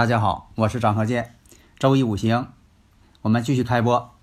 大家好，我是张鹤剑。周一五行，我们继续开播。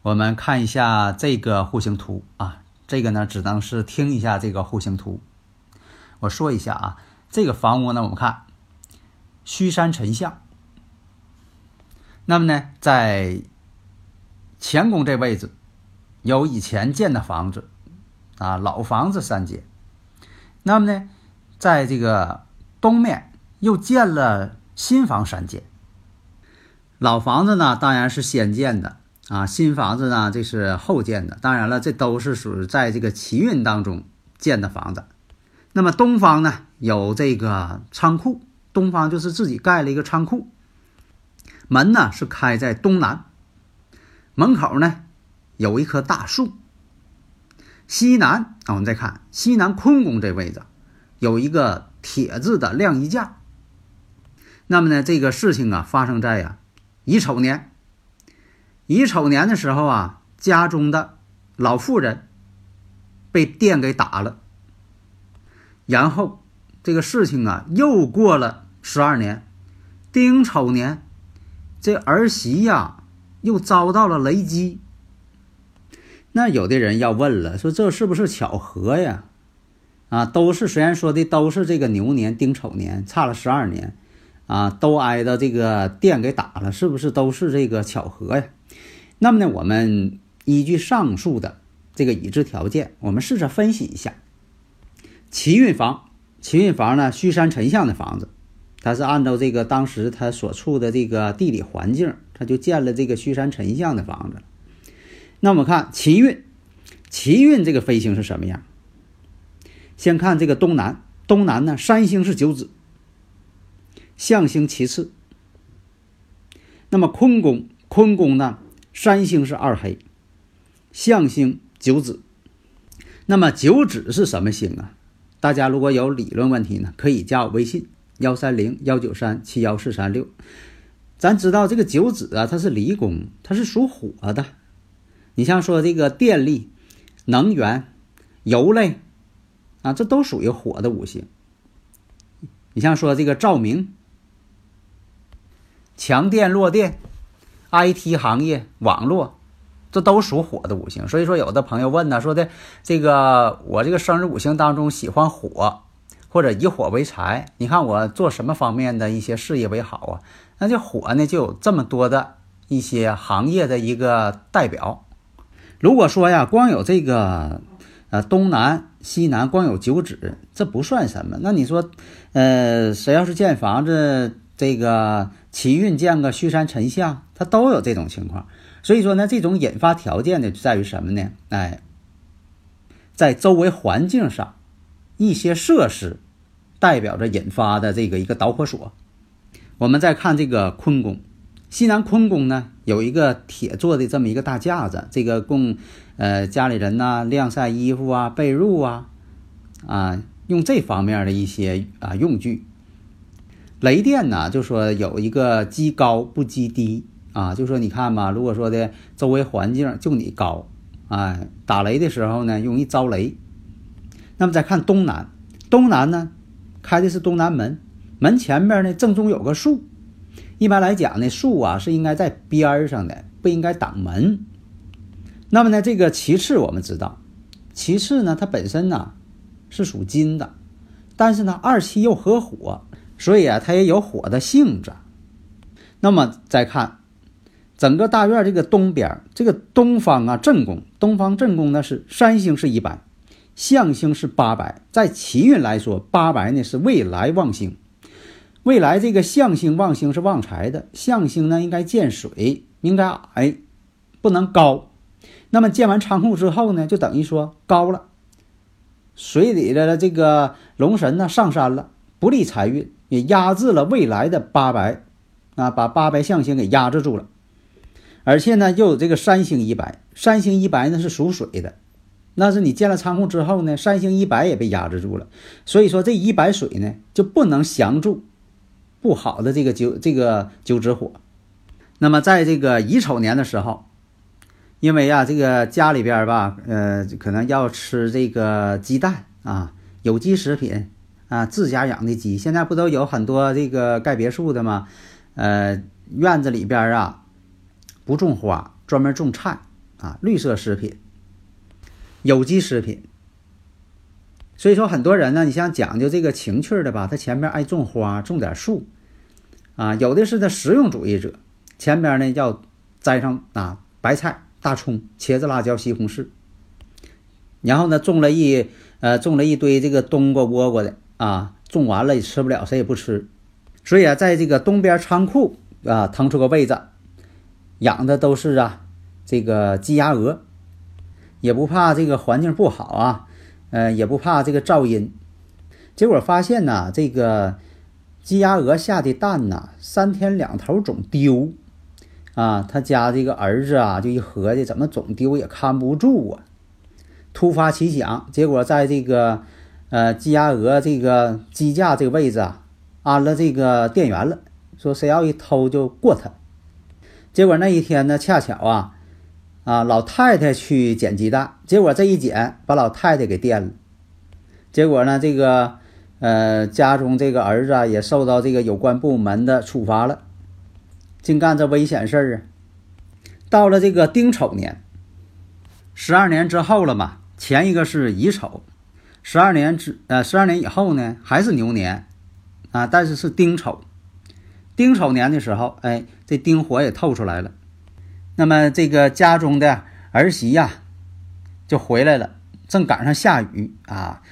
我们看一下这个户型图啊，这个呢只能是听一下这个户型图。我说一下啊，这个房屋呢，我们看虚山沉象。那么呢，在乾宫这位置有以前建的房子啊，老房子三间。那么呢，在这个东面又建了。新房三间，老房子呢当然是先建的啊，新房子呢这是后建的。当然了，这都是属于在这个奇运当中建的房子。那么东方呢有这个仓库，东方就是自己盖了一个仓库，门呢是开在东南，门口呢有一棵大树。西南啊，我们再看西南坤宫这位置有一个铁制的晾衣架。那么呢，这个事情啊，发生在呀乙丑年。乙丑年的时候啊，家中的老妇人被电给打了。然后这个事情啊，又过了十二年，丁丑年，这儿媳呀又遭到了雷击。那有的人要问了，说这是不是巧合呀？啊，都是虽然说的都是这个牛年丁丑年，差了十二年。啊，都挨着这个电给打了，是不是都是这个巧合呀？那么呢，我们依据上述的这个已知条件，我们试着分析一下。奇运房，奇运房呢，虚山沉象的房子，它是按照这个当时它所处的这个地理环境，它就建了这个虚山沉象的房子。那我们看奇运，奇运这个飞星是什么样？先看这个东南，东南呢，三星是九子。象星其次，那么坤宫，坤宫呢？三星是二黑，象星九子。那么九子是什么星啊？大家如果有理论问题呢，可以加我微信幺三零幺九三七幺四三六。咱知道这个九子啊，它是离宫，它是属火的。你像说这个电力、能源、油类啊，这都属于火的五行。你像说这个照明。强电、弱电、IT 行业、网络，这都属火的五行。所以说，有的朋友问呢，说的这个我这个生日五行当中喜欢火，或者以火为财，你看我做什么方面的一些事业为好啊？那这火呢，就有这么多的一些行业的一个代表。如果说呀，光有这个呃东南西南，光有九指，这不算什么。那你说，呃，谁要是建房子？这个奇运见个虚山沉象，它都有这种情况。所以说呢，这种引发条件呢，在于什么呢？哎，在周围环境上，一些设施代表着引发的这个一个导火索。我们再看这个坤宫，西南坤宫呢，有一个铁做的这么一个大架子，这个供呃家里人呐晾晒衣服啊、被褥啊啊，用这方面的一些啊用具。雷电呢，就说有一个积高不积低啊，就说你看吧，如果说的周围环境就你高，哎，打雷的时候呢容易招雷。那么再看东南，东南呢开的是东南门，门前面呢正中有个树，一般来讲呢树啊是应该在边儿上的，不应该挡门。那么呢这个其次我们知道，其次呢它本身呢是属金的，但是呢二七又合火。所以啊，它也有火的性质。那么再看整个大院这个东边，这个东方啊正宫，东方正宫呢是三星是一百，象星是八百。在奇运来说，八百呢是未来旺星。未来这个象星旺星是旺财的，象星呢应该见水，应该哎不能高。那么建完仓库之后呢，就等于说高了，水里的这个龙神呢上山了，不利财运，也压制了未来的八白，啊，把八白象星给压制住了。而且呢，又有这个三星一白，三星一白呢是属水的，那是你建了仓库之后呢，三星一白也被压制住了。所以说这一白水呢就不能降住不好的这个九这个九紫火。那么在这个乙丑年的时候。因为呀，这个家里边吧，呃，可能要吃这个鸡蛋啊，有机食品啊，自家养的鸡。现在不都有很多这个盖别墅的吗？呃，院子里边啊，不种花，专门种菜啊，绿色食品，有机食品。所以说，很多人呢，你像讲究这个情趣的吧，他前面爱种花，种点树啊。有的是那实用主义者，前边呢要栽上啊白菜。大葱、茄子、辣椒、西红柿，然后呢，种了一呃，种了一堆这个冬瓜、倭瓜的啊，种完了也吃不了，谁也不吃。所以啊，在这个东边仓库啊，腾出个位置，养的都是啊，这个鸡鸭鹅，也不怕这个环境不好啊，呃，也不怕这个噪音。结果发现呢，这个鸡鸭鹅下的蛋呢，三天两头总丢。啊，他家这个儿子啊，就一合计，怎么总丢也看不住啊！突发奇想，结果在这个呃鸡鸭鹅这个鸡架这个位置啊，安了这个电源了，说谁要一偷就过他。结果那一天呢，恰巧啊啊老太太去捡鸡蛋，结果这一捡把老太太给电了。结果呢，这个呃家中这个儿子啊，也受到这个有关部门的处罚了。净干这危险事儿啊！到了这个丁丑年，十二年之后了嘛，前一个是乙丑，十二年之呃十二年以后呢还是牛年啊，但是是丁丑。丁丑年的时候，哎，这丁火也透出来了。那么这个家中的儿媳呀就回来了，正赶上下雨啊，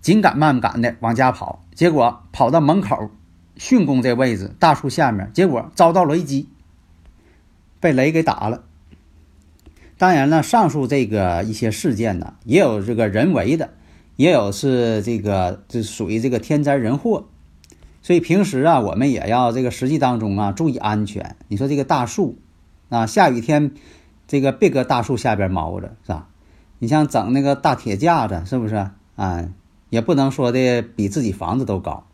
紧赶慢赶的往家跑，结果跑到门口。巽宫这位置，大树下面，结果遭到雷击，被雷给打了。当然了，上述这个一些事件呢，也有这个人为的，也有是这个这属于这个天灾人祸。所以平时啊，我们也要这个实际当中啊注意安全。你说这个大树啊，下雨天这个别搁大树下边猫着，是吧？你像整那个大铁架子，是不是啊？也不能说的比自己房子都高。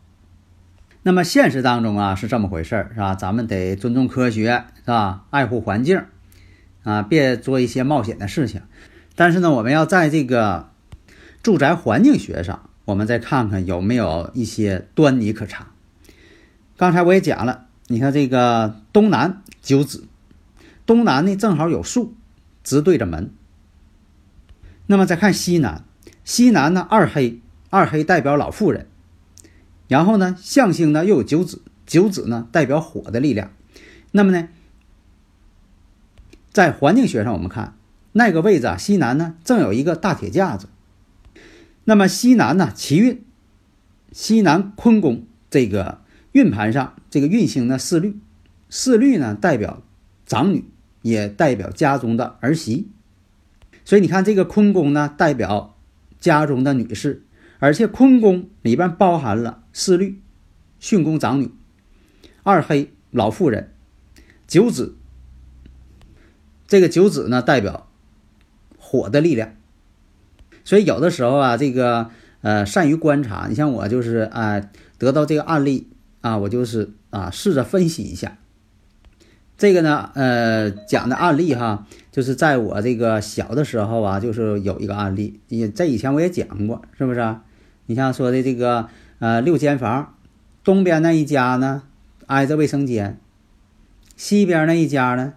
那么现实当中啊是这么回事儿，是吧？咱们得尊重科学，是吧？爱护环境，啊，别做一些冒险的事情。但是呢，我们要在这个住宅环境学上，我们再看看有没有一些端倪可查。刚才我也讲了，你看这个东南九子，东南呢正好有树，直对着门。那么再看西南，西南呢二黑，二黑代表老妇人。然后呢，象星呢又有九子，九子呢代表火的力量。那么呢，在环境学上，我们看那个位置啊，西南呢正有一个大铁架子。那么西南呢，奇运，西南坤宫这个运盘上，这个运星呢四律，四律呢代表长女，也代表家中的儿媳。所以你看这个坤宫呢，代表家中的女士。而且坤宫里边包含了四律、巽宫长女、二黑老妇人、九子。这个九子呢，代表火的力量。所以有的时候啊，这个呃，善于观察。你像我就是啊，得到这个案例啊，我就是啊，试着分析一下。这个呢，呃，讲的案例哈，就是在我这个小的时候啊，就是有一个案例，也在以前我也讲过，是不是？你像说的这个，呃，六间房，东边那一家呢挨着卫生间，西边那一家呢，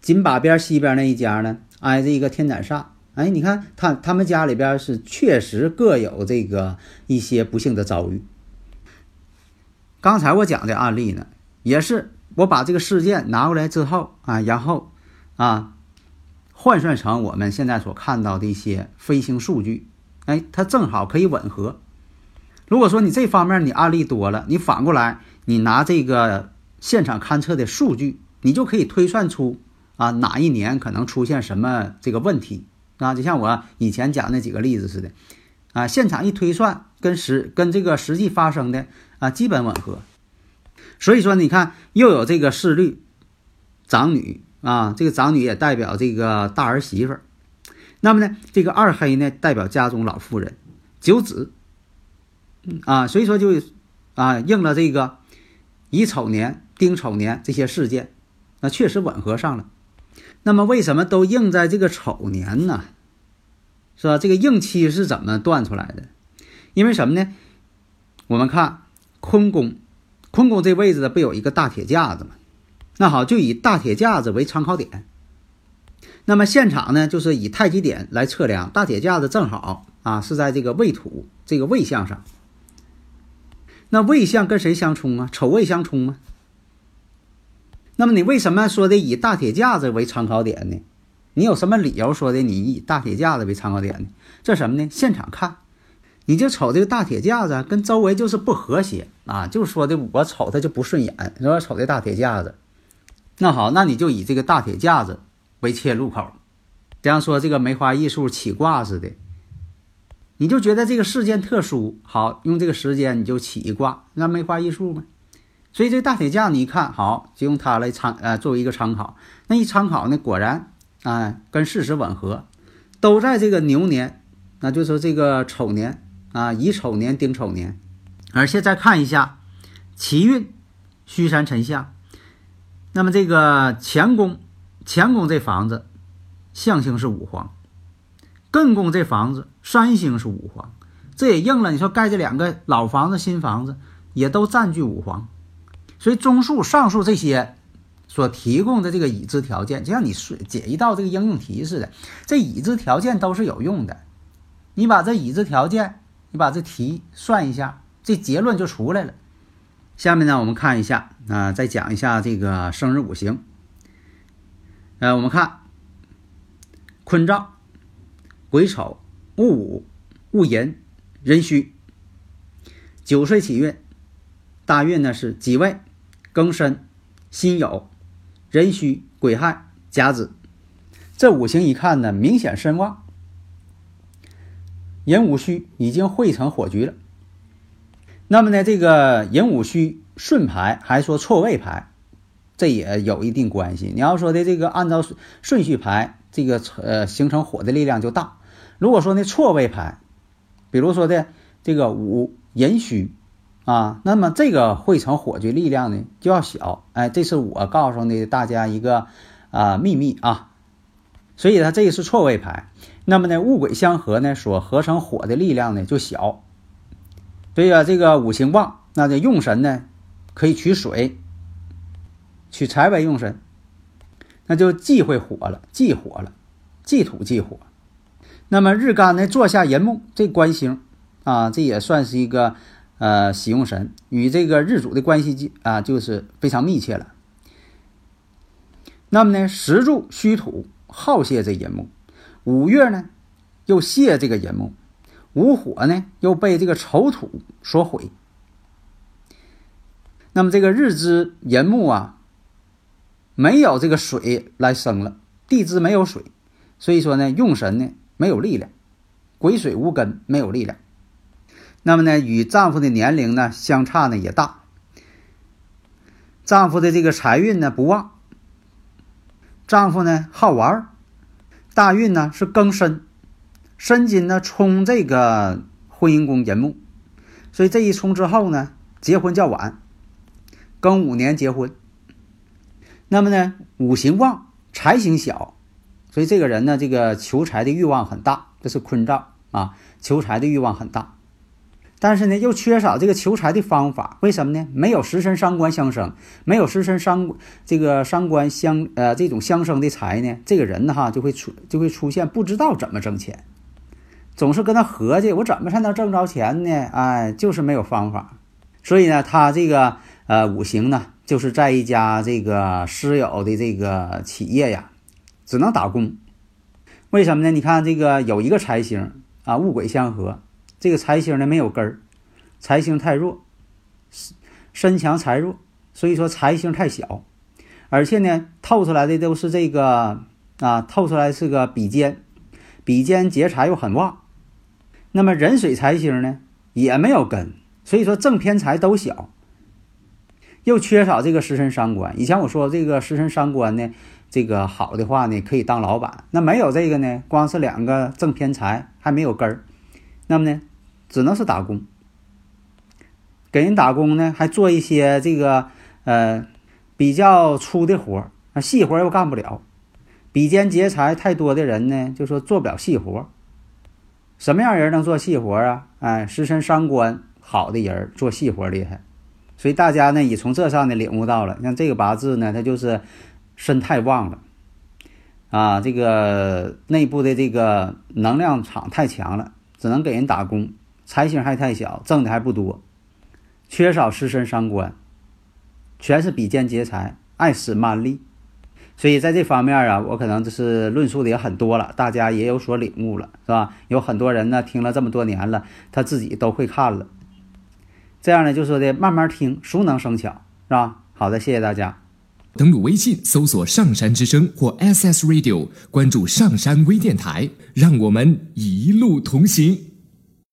紧把边西边那一家呢挨着一个天斩煞。哎，你看他他们家里边是确实各有这个一些不幸的遭遇。刚才我讲的案例呢，也是我把这个事件拿过来之后啊，然后啊换算成我们现在所看到的一些飞行数据。哎，它正好可以吻合。如果说你这方面你案例多了，你反过来你拿这个现场勘测的数据，你就可以推算出啊，哪一年可能出现什么这个问题啊？就像我以前讲那几个例子似的，啊，现场一推算，跟实跟这个实际发生的啊基本吻合。所以说，你看又有这个四律长女啊，这个长女也代表这个大儿媳妇。那么呢，这个二黑呢代表家中老妇人，九子啊，所以说就啊应了这个乙丑年、丁丑年这些事件，那确实吻合上了。那么为什么都应在这个丑年呢？是吧？这个应期是怎么断出来的？因为什么呢？我们看坤宫，坤宫这位置呢不有一个大铁架子吗？那好，就以大铁架子为参考点。那么现场呢，就是以太极点来测量，大铁架子正好啊是在这个未土这个未相上。那未相跟谁相冲啊？丑未相冲吗？那么你为什么说的以大铁架子为参考点呢？你有什么理由说的你以大铁架子为参考点呢？这什么呢？现场看，你就瞅这个大铁架子跟周围就是不和谐啊，就说的我瞅它就不顺眼，说瞅这大铁架子。那好，那你就以这个大铁架子。为切入口，像说这个梅花易数起卦似的，你就觉得这个事件特殊，好用这个时间你就起一卦，那梅花易数嘛。所以这大铁架你一看好，就用它来参呃作为一个参考。那一参考呢，果然啊跟事实吻合，都在这个牛年，那就说这个丑年啊乙丑年丁丑年。而且再看一下奇运，虚山沉相，那么这个乾宫。乾宫这房子，象星是五黄；艮宫这房子，三星是五黄。这也应了你说盖这两个老房子、新房子，也都占据五黄。所以综述上述这些所提供的这个已知条件，就像你说解一道这个应用题似的，这已知条件都是有用的。你把这已知条件，你把这题算一下，这结论就出来了。下面呢，我们看一下啊，再讲一下这个生日五行。呃，我们看坤兆、癸丑、戊午、戊寅、壬戌。九岁起运，大运呢是己未、庚申、辛酉、壬戌、癸亥、甲子。这五行一看呢，明显身旺。寅午戌已经汇成火局了。那么呢，这个寅午戌顺排还说错位排？这也有一定关系。你要说的这个按照顺序排，这个呃形成火的力量就大。如果说呢错位排，比如说的这个午寅戌啊，那么这个会成火炬力量呢就要小。哎，这是我告诉的大家一个啊秘密啊。所以它这个是错位牌。那么呢物鬼相合呢，所合成火的力量呢就小。所以啊，这个五行旺，那这用神呢可以取水。取财为用神，那就忌讳火了，忌火了，忌土忌火。那么日干呢，坐下寅木这官星啊，这也算是一个呃喜用神，与这个日主的关系啊就是非常密切了。那么呢，时柱虚土耗泄这寅木，五月呢又泄这个寅木，午火呢又被这个丑土所毁。那么这个日支寅木啊。没有这个水来生了，地支没有水，所以说呢，用神呢没有力量，癸水无根，没有力量。那么呢，与丈夫的年龄呢相差呢也大，丈夫的这个财运呢不旺，丈夫呢好玩，大运呢是庚申，申金呢冲这个婚姻宫寅木，所以这一冲之后呢，结婚较晚，庚午年结婚。那么呢，五行旺，财星小，所以这个人呢，这个求财的欲望很大，这是坤兆啊，求财的欲望很大，但是呢，又缺少这个求财的方法，为什么呢？没有食神伤官相生，没有食神伤这个伤官相呃这种相生的财呢，这个人呢哈就会出就会出现不知道怎么挣钱，总是跟他合计，我怎么才能挣着钱呢？哎，就是没有方法，所以呢，他这个呃五行呢。就是在一家这个私有的这个企业呀，只能打工。为什么呢？你看这个有一个财星啊，戊癸相合，这个财星呢没有根儿，财星太弱，身强财弱，所以说财星太小。而且呢，透出来的都是这个啊，透出来是个比肩，比肩劫财又很旺。那么壬水财星呢，也没有根，所以说正偏财都小，又缺少这个食神伤官。以前我说这个食神伤官呢，这个好的话呢，可以当老板。那没有这个呢，光是两个正偏财还没有根儿，那么呢，只能是打工。给人打工呢，还做一些这个呃比较粗的活儿，细活又干不了。比肩劫财太多的人呢，就说做不了细活。什么样人能做细活啊？哎，食神伤官好的人做细活厉害，所以大家呢也从这上呢领悟到了，像这个八字呢，它就是身太旺了啊，这个内部的这个能量场太强了，只能给人打工，财星还太小，挣的还不多，缺少食神伤官，全是比肩劫财，爱使蛮力。所以在这方面啊，我可能就是论述的也很多了，大家也有所领悟了，是吧？有很多人呢听了这么多年了，他自己都会看了。这样呢，就说的慢慢听，熟能生巧，是吧？好的，谢谢大家。登录微信搜索“上山之声”或 SS Radio，关注上山微电台，让我们一路同行。